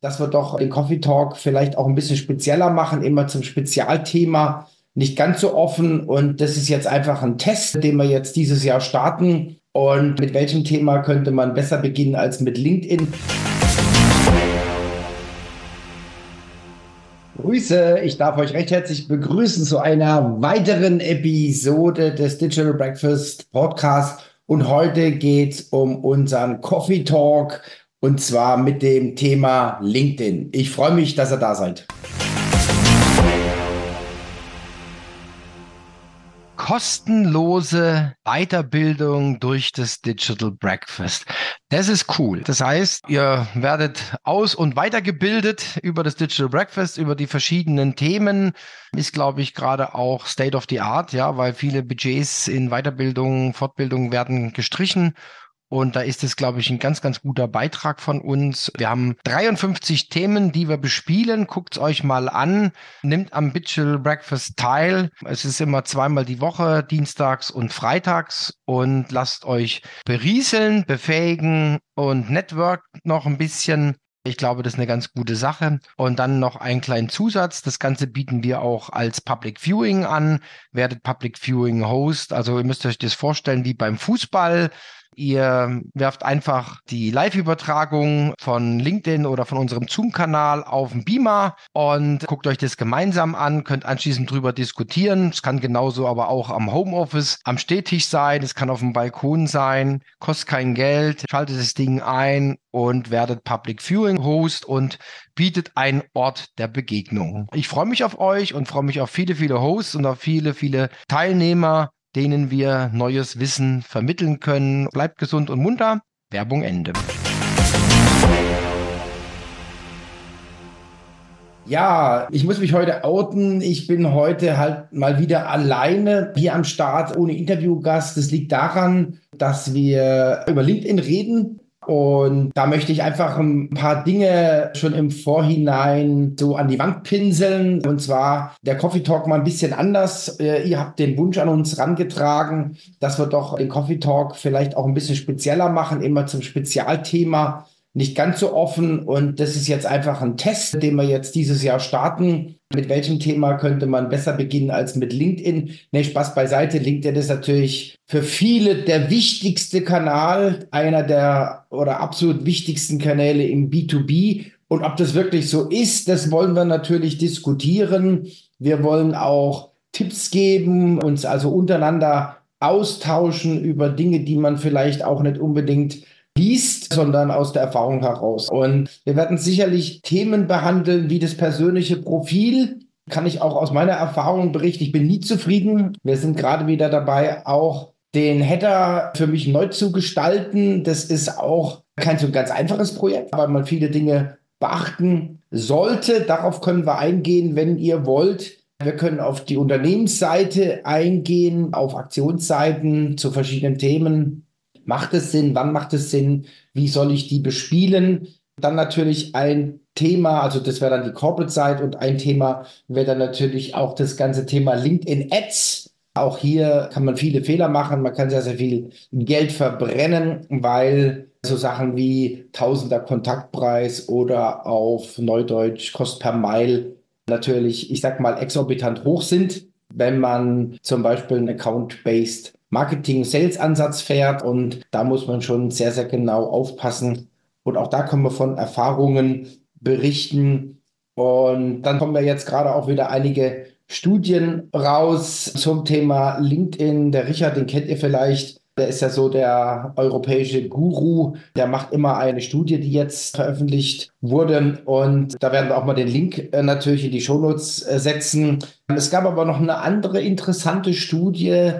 dass wir doch den Coffee Talk vielleicht auch ein bisschen spezieller machen, immer zum Spezialthema, nicht ganz so offen. Und das ist jetzt einfach ein Test, den wir jetzt dieses Jahr starten. Und mit welchem Thema könnte man besser beginnen als mit LinkedIn? Grüße, ich darf euch recht herzlich begrüßen zu einer weiteren Episode des Digital Breakfast Podcast. Und heute geht es um unseren Coffee Talk und zwar mit dem Thema LinkedIn. Ich freue mich, dass ihr da seid. kostenlose Weiterbildung durch das Digital Breakfast. Das ist cool. Das heißt, ihr werdet aus- und weitergebildet über das Digital Breakfast, über die verschiedenen Themen. Ist, glaube ich, gerade auch State of the Art, ja, weil viele Budgets in Weiterbildung, Fortbildung werden gestrichen. Und da ist es, glaube ich, ein ganz, ganz guter Beitrag von uns. Wir haben 53 Themen, die wir bespielen. Guckt es euch mal an. Nimmt am Digital Breakfast teil. Es ist immer zweimal die Woche, dienstags und freitags. Und lasst euch berieseln, befähigen und network noch ein bisschen. Ich glaube, das ist eine ganz gute Sache. Und dann noch einen kleinen Zusatz. Das Ganze bieten wir auch als Public Viewing an. Werdet Public Viewing Host. Also ihr müsst euch das vorstellen wie beim Fußball. Ihr werft einfach die Live-Übertragung von LinkedIn oder von unserem Zoom-Kanal auf den Beamer und guckt euch das gemeinsam an, könnt anschließend drüber diskutieren. Es kann genauso aber auch am Homeoffice, am Stehtisch sein, es kann auf dem Balkon sein, kostet kein Geld, schaltet das Ding ein und werdet Public Viewing Host und bietet einen Ort der Begegnung. Ich freue mich auf euch und freue mich auf viele, viele Hosts und auf viele, viele Teilnehmer denen wir neues Wissen vermitteln können. Bleibt gesund und munter. Werbung Ende. Ja, ich muss mich heute outen. Ich bin heute halt mal wieder alleine hier am Start ohne Interviewgast. Das liegt daran, dass wir über LinkedIn reden und da möchte ich einfach ein paar Dinge schon im Vorhinein so an die Wand pinseln. Und zwar der Coffee Talk mal ein bisschen anders. Äh, ihr habt den Wunsch an uns rangetragen, dass wir doch den Coffee Talk vielleicht auch ein bisschen spezieller machen, immer zum Spezialthema nicht ganz so offen. Und das ist jetzt einfach ein Test, den wir jetzt dieses Jahr starten. Mit welchem Thema könnte man besser beginnen als mit LinkedIn? Nee, Spaß beiseite. LinkedIn ist natürlich für viele der wichtigste Kanal, einer der oder absolut wichtigsten Kanäle im B2B. Und ob das wirklich so ist, das wollen wir natürlich diskutieren. Wir wollen auch Tipps geben, uns also untereinander austauschen über Dinge, die man vielleicht auch nicht unbedingt liest, sondern aus der Erfahrung heraus. Und wir werden sicherlich Themen behandeln wie das persönliche Profil. Kann ich auch aus meiner Erfahrung berichten. Ich bin nie zufrieden. Wir sind gerade wieder dabei, auch den Header für mich neu zu gestalten. Das ist auch kein so ganz einfaches Projekt, weil man viele Dinge beachten sollte. Darauf können wir eingehen, wenn ihr wollt. Wir können auf die Unternehmensseite eingehen, auf Aktionsseiten zu verschiedenen Themen. Macht es Sinn? Wann macht es Sinn? Wie soll ich die bespielen? Dann natürlich ein Thema, also das wäre dann die Corporate-Seite und ein Thema wäre dann natürlich auch das ganze Thema LinkedIn Ads. Auch hier kann man viele Fehler machen, man kann sehr, sehr viel Geld verbrennen, weil so Sachen wie Tausender Kontaktpreis oder auf Neudeutsch Kost per Mile natürlich, ich sag mal, exorbitant hoch sind, wenn man zum Beispiel ein Account-Based Marketing-Sales-Ansatz fährt und da muss man schon sehr, sehr genau aufpassen. Und auch da können wir von Erfahrungen berichten. Und dann kommen wir jetzt gerade auch wieder einige Studien raus zum Thema LinkedIn. Der Richard, den kennt ihr vielleicht. Der ist ja so der europäische Guru. Der macht immer eine Studie, die jetzt veröffentlicht wurde. Und da werden wir auch mal den Link äh, natürlich in die Shownotes äh, setzen. Es gab aber noch eine andere interessante Studie,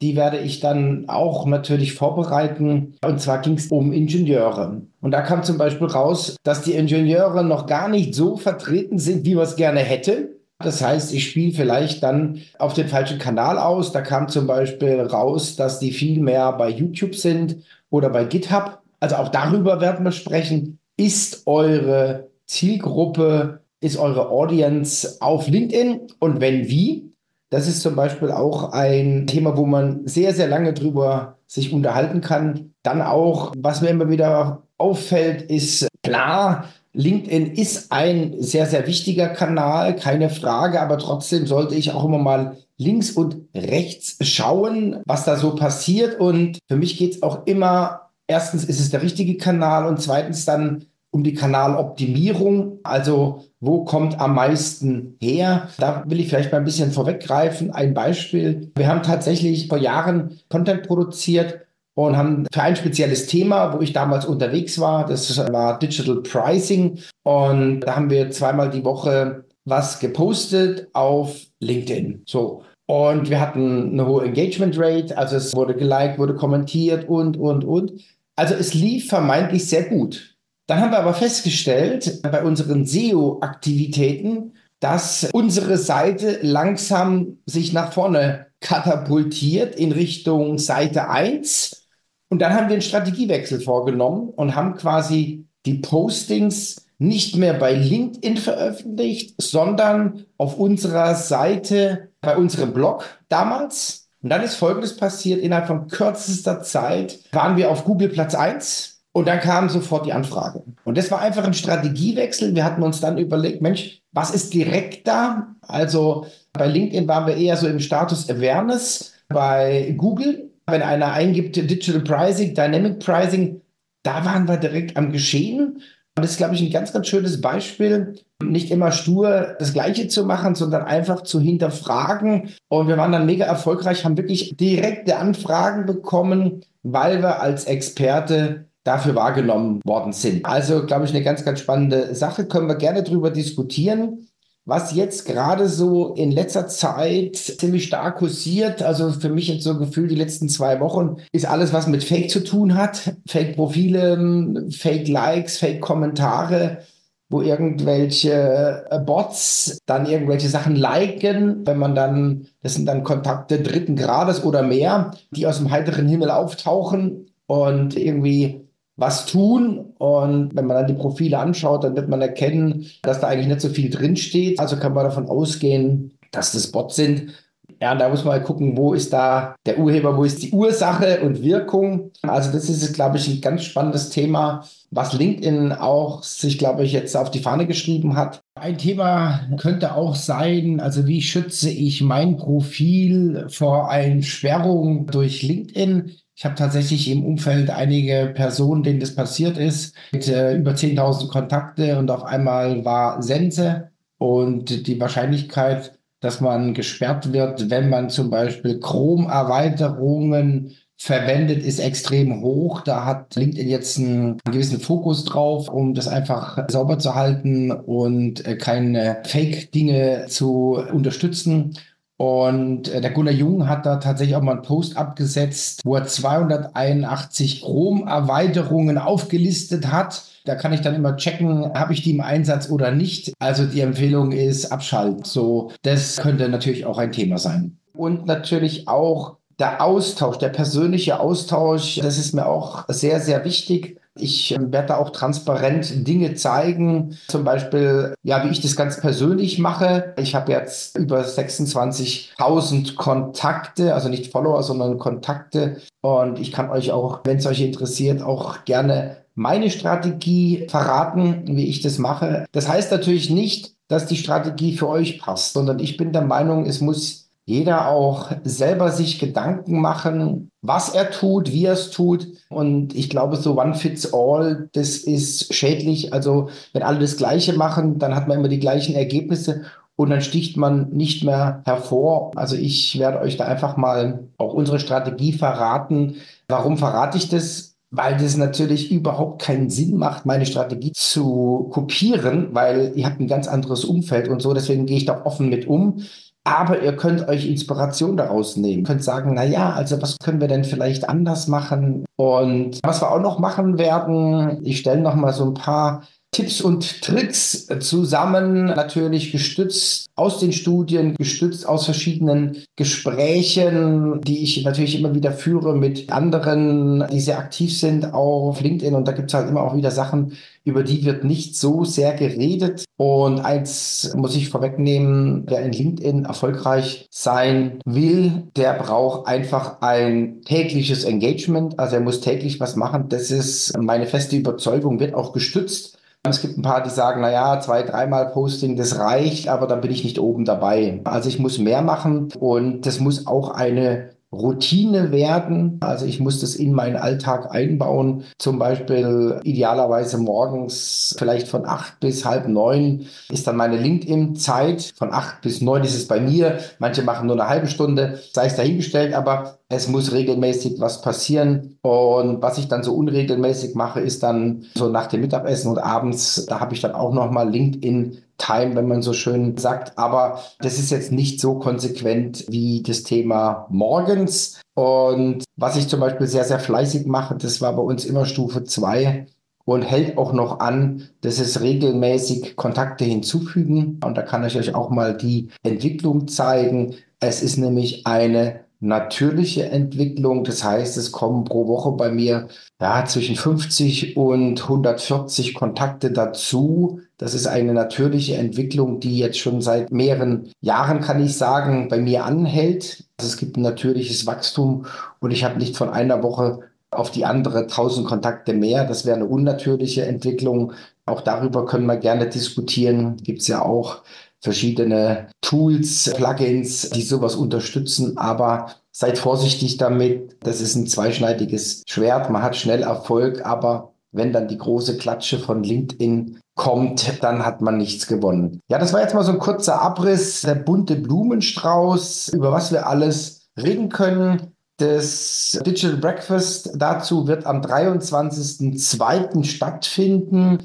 die werde ich dann auch natürlich vorbereiten. Und zwar ging es um Ingenieure. Und da kam zum Beispiel raus, dass die Ingenieure noch gar nicht so vertreten sind, wie man es gerne hätte. Das heißt, ich spiele vielleicht dann auf den falschen Kanal aus. Da kam zum Beispiel raus, dass die viel mehr bei YouTube sind oder bei GitHub. Also auch darüber werden wir sprechen. Ist eure Zielgruppe, ist eure Audience auf LinkedIn? Und wenn wie? Das ist zum Beispiel auch ein Thema, wo man sehr, sehr lange drüber sich unterhalten kann. Dann auch, was mir immer wieder auffällt, ist klar, LinkedIn ist ein sehr, sehr wichtiger Kanal, keine Frage, aber trotzdem sollte ich auch immer mal links und rechts schauen, was da so passiert. Und für mich geht es auch immer, erstens ist es der richtige Kanal und zweitens dann um die Kanaloptimierung. Also wo kommt am meisten her? Da will ich vielleicht mal ein bisschen vorweggreifen. Ein Beispiel. Wir haben tatsächlich vor Jahren Content produziert und haben für ein spezielles Thema, wo ich damals unterwegs war, das war Digital Pricing. Und da haben wir zweimal die Woche was gepostet auf LinkedIn. So. Und wir hatten eine hohe Engagement Rate, also es wurde geliked, wurde kommentiert und, und, und. Also es lief vermeintlich sehr gut. Dann haben wir aber festgestellt bei unseren SEO-Aktivitäten, dass unsere Seite langsam sich nach vorne katapultiert in Richtung Seite 1. Und dann haben wir einen Strategiewechsel vorgenommen und haben quasi die Postings nicht mehr bei LinkedIn veröffentlicht, sondern auf unserer Seite, bei unserem Blog damals. Und dann ist Folgendes passiert. Innerhalb von kürzester Zeit waren wir auf Google Platz 1 und dann kam sofort die Anfrage. Und das war einfach ein Strategiewechsel. Wir hatten uns dann überlegt, Mensch, was ist direkt da? Also bei LinkedIn waren wir eher so im Status Awareness. Bei Google, wenn einer eingibt Digital Pricing, Dynamic Pricing, da waren wir direkt am Geschehen. Und das ist, glaube ich, ein ganz, ganz schönes Beispiel, nicht immer stur das Gleiche zu machen, sondern einfach zu hinterfragen. Und wir waren dann mega erfolgreich, haben wirklich direkte Anfragen bekommen, weil wir als Experte dafür wahrgenommen worden sind. Also, glaube ich, eine ganz, ganz spannende Sache. Können wir gerne darüber diskutieren. Was jetzt gerade so in letzter Zeit ziemlich stark kursiert, also für mich jetzt so gefühlt die letzten zwei Wochen, ist alles, was mit Fake zu tun hat. Fake-Profile, Fake-Likes, Fake-Kommentare, wo irgendwelche äh, Bots dann irgendwelche Sachen liken, wenn man dann, das sind dann Kontakte dritten Grades oder mehr, die aus dem heiteren Himmel auftauchen und irgendwie was tun. Und wenn man dann die Profile anschaut, dann wird man erkennen, dass da eigentlich nicht so viel drinsteht. Also kann man davon ausgehen, dass das Bots sind. Ja, und da muss man mal gucken, wo ist da der Urheber, wo ist die Ursache und Wirkung. Also das ist, glaube ich, ein ganz spannendes Thema, was LinkedIn auch sich, glaube ich, jetzt auf die Fahne geschrieben hat. Ein Thema könnte auch sein, also wie schütze ich mein Profil vor einer Sperrung durch LinkedIn? Ich habe tatsächlich im Umfeld einige Personen, denen das passiert ist, mit äh, über 10.000 Kontakte und auf einmal war Sense und die Wahrscheinlichkeit, dass man gesperrt wird, wenn man zum Beispiel Chrome-Erweiterungen verwendet, ist extrem hoch. Da hat LinkedIn jetzt einen gewissen Fokus drauf, um das einfach sauber zu halten und äh, keine Fake-Dinge zu unterstützen. Und äh, der Gunnar Jung hat da tatsächlich auch mal einen Post abgesetzt, wo er 281 Chrome-Erweiterungen aufgelistet hat. Da kann ich dann immer checken, habe ich die im Einsatz oder nicht. Also die Empfehlung ist abschalten. So, das könnte natürlich auch ein Thema sein. Und natürlich auch der Austausch, der persönliche Austausch, das ist mir auch sehr, sehr wichtig. Ich ähm, werde da auch transparent Dinge zeigen, zum Beispiel, ja, wie ich das ganz persönlich mache. Ich habe jetzt über 26.000 Kontakte, also nicht Follower, sondern Kontakte. Und ich kann euch auch, wenn es euch interessiert, auch gerne meine Strategie verraten, wie ich das mache. Das heißt natürlich nicht, dass die Strategie für euch passt, sondern ich bin der Meinung, es muss jeder auch selber sich Gedanken machen, was er tut, wie er es tut. Und ich glaube, so One Fits All, das ist schädlich. Also wenn alle das Gleiche machen, dann hat man immer die gleichen Ergebnisse und dann sticht man nicht mehr hervor. Also ich werde euch da einfach mal auch unsere Strategie verraten. Warum verrate ich das? Weil das natürlich überhaupt keinen Sinn macht, meine Strategie zu kopieren, weil ihr habt ein ganz anderes Umfeld und so. Deswegen gehe ich da offen mit um. Aber ihr könnt euch Inspiration daraus nehmen. Ihr könnt sagen, na ja, also was können wir denn vielleicht anders machen? Und was wir auch noch machen werden, ich stelle noch mal so ein paar Tipps und Tricks zusammen, natürlich gestützt aus den Studien, gestützt aus verschiedenen Gesprächen, die ich natürlich immer wieder führe mit anderen, die sehr aktiv sind auf LinkedIn. Und da gibt es halt immer auch wieder Sachen, über die wird nicht so sehr geredet. Und eins muss ich vorwegnehmen, wer in LinkedIn erfolgreich sein will, der braucht einfach ein tägliches Engagement. Also er muss täglich was machen. Das ist meine feste Überzeugung, wird auch gestützt Es gibt ein paar, die sagen, naja, zwei, dreimal Posting, das reicht, aber dann bin ich nicht oben dabei. Also ich muss mehr machen und das muss auch eine Routine werden. Also ich muss das in meinen Alltag einbauen. Zum Beispiel idealerweise morgens vielleicht von acht bis halb neun ist dann meine LinkedIn-Zeit. Von acht bis neun ist es bei mir. Manche machen nur eine halbe Stunde, sei es dahingestellt, aber es muss regelmäßig was passieren. Und was ich dann so unregelmäßig mache, ist dann so nach dem Mittagessen und abends, da habe ich dann auch nochmal LinkedIn Time, wenn man so schön sagt. Aber das ist jetzt nicht so konsequent wie das Thema morgens. Und was ich zum Beispiel sehr, sehr fleißig mache, das war bei uns immer Stufe 2 und hält auch noch an, das ist regelmäßig Kontakte hinzufügen. Und da kann ich euch auch mal die Entwicklung zeigen. Es ist nämlich eine natürliche Entwicklung. Das heißt, es kommen pro Woche bei mir ja, zwischen 50 und 140 Kontakte dazu. Das ist eine natürliche Entwicklung, die jetzt schon seit mehreren Jahren, kann ich sagen, bei mir anhält. Also es gibt ein natürliches Wachstum und ich habe nicht von einer Woche auf die andere 1000 Kontakte mehr. Das wäre eine unnatürliche Entwicklung. Auch darüber können wir gerne diskutieren. Gibt es ja auch verschiedene Tools, Plugins, die sowas unterstützen. Aber seid vorsichtig damit. Das ist ein zweischneidiges Schwert. Man hat schnell Erfolg, aber wenn dann die große Klatsche von LinkedIn kommt, dann hat man nichts gewonnen. Ja, das war jetzt mal so ein kurzer Abriss, der bunte Blumenstrauß, über was wir alles reden können. Das Digital Breakfast dazu wird am 23.02. stattfinden.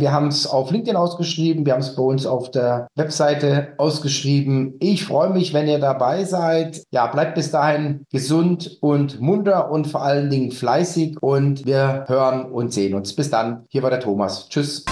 Wir haben es auf LinkedIn ausgeschrieben, wir haben es bei uns auf der Webseite ausgeschrieben. Ich freue mich, wenn ihr dabei seid. Ja, bleibt bis dahin gesund und munter und vor allen Dingen fleißig und wir hören und sehen uns. Bis dann. Hier war der Thomas. Tschüss.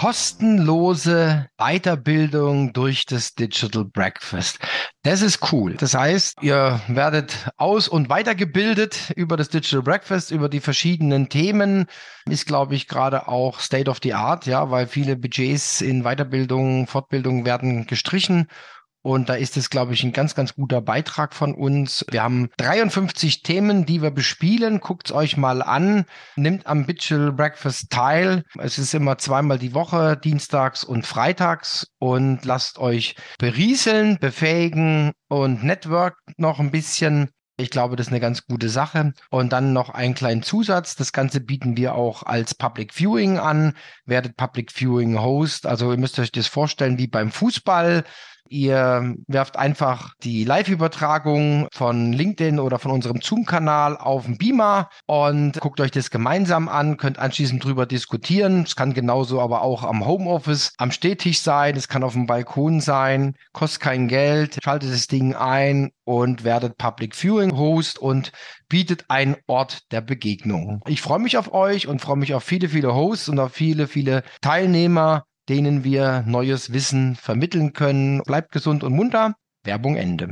Kostenlose Weiterbildung durch das Digital Breakfast. Das ist cool. Das heißt, ihr werdet aus- und weitergebildet über das Digital Breakfast, über die verschiedenen Themen. Ist, glaube ich, gerade auch State of the Art, ja, weil viele Budgets in Weiterbildung, Fortbildung werden gestrichen. Und da ist es, glaube ich, ein ganz, ganz guter Beitrag von uns. Wir haben 53 Themen, die wir bespielen. Guckt euch mal an. Nimmt am Bitchel Breakfast teil. Es ist immer zweimal die Woche, dienstags und freitags. Und lasst euch berieseln, befähigen und network noch ein bisschen. Ich glaube, das ist eine ganz gute Sache. Und dann noch einen kleinen Zusatz. Das Ganze bieten wir auch als Public Viewing an. Werdet Public Viewing Host. Also ihr müsst euch das vorstellen wie beim Fußball. Ihr werft einfach die Live-Übertragung von LinkedIn oder von unserem Zoom-Kanal auf den Beamer und guckt euch das gemeinsam an, könnt anschließend drüber diskutieren. Es kann genauso aber auch am Homeoffice, am Stehtisch sein, es kann auf dem Balkon sein, kostet kein Geld, schaltet das Ding ein und werdet Public Viewing Host und bietet einen Ort der Begegnung. Ich freue mich auf euch und freue mich auf viele, viele Hosts und auf viele, viele Teilnehmer denen wir neues Wissen vermitteln können. Bleibt gesund und munter. Werbung Ende.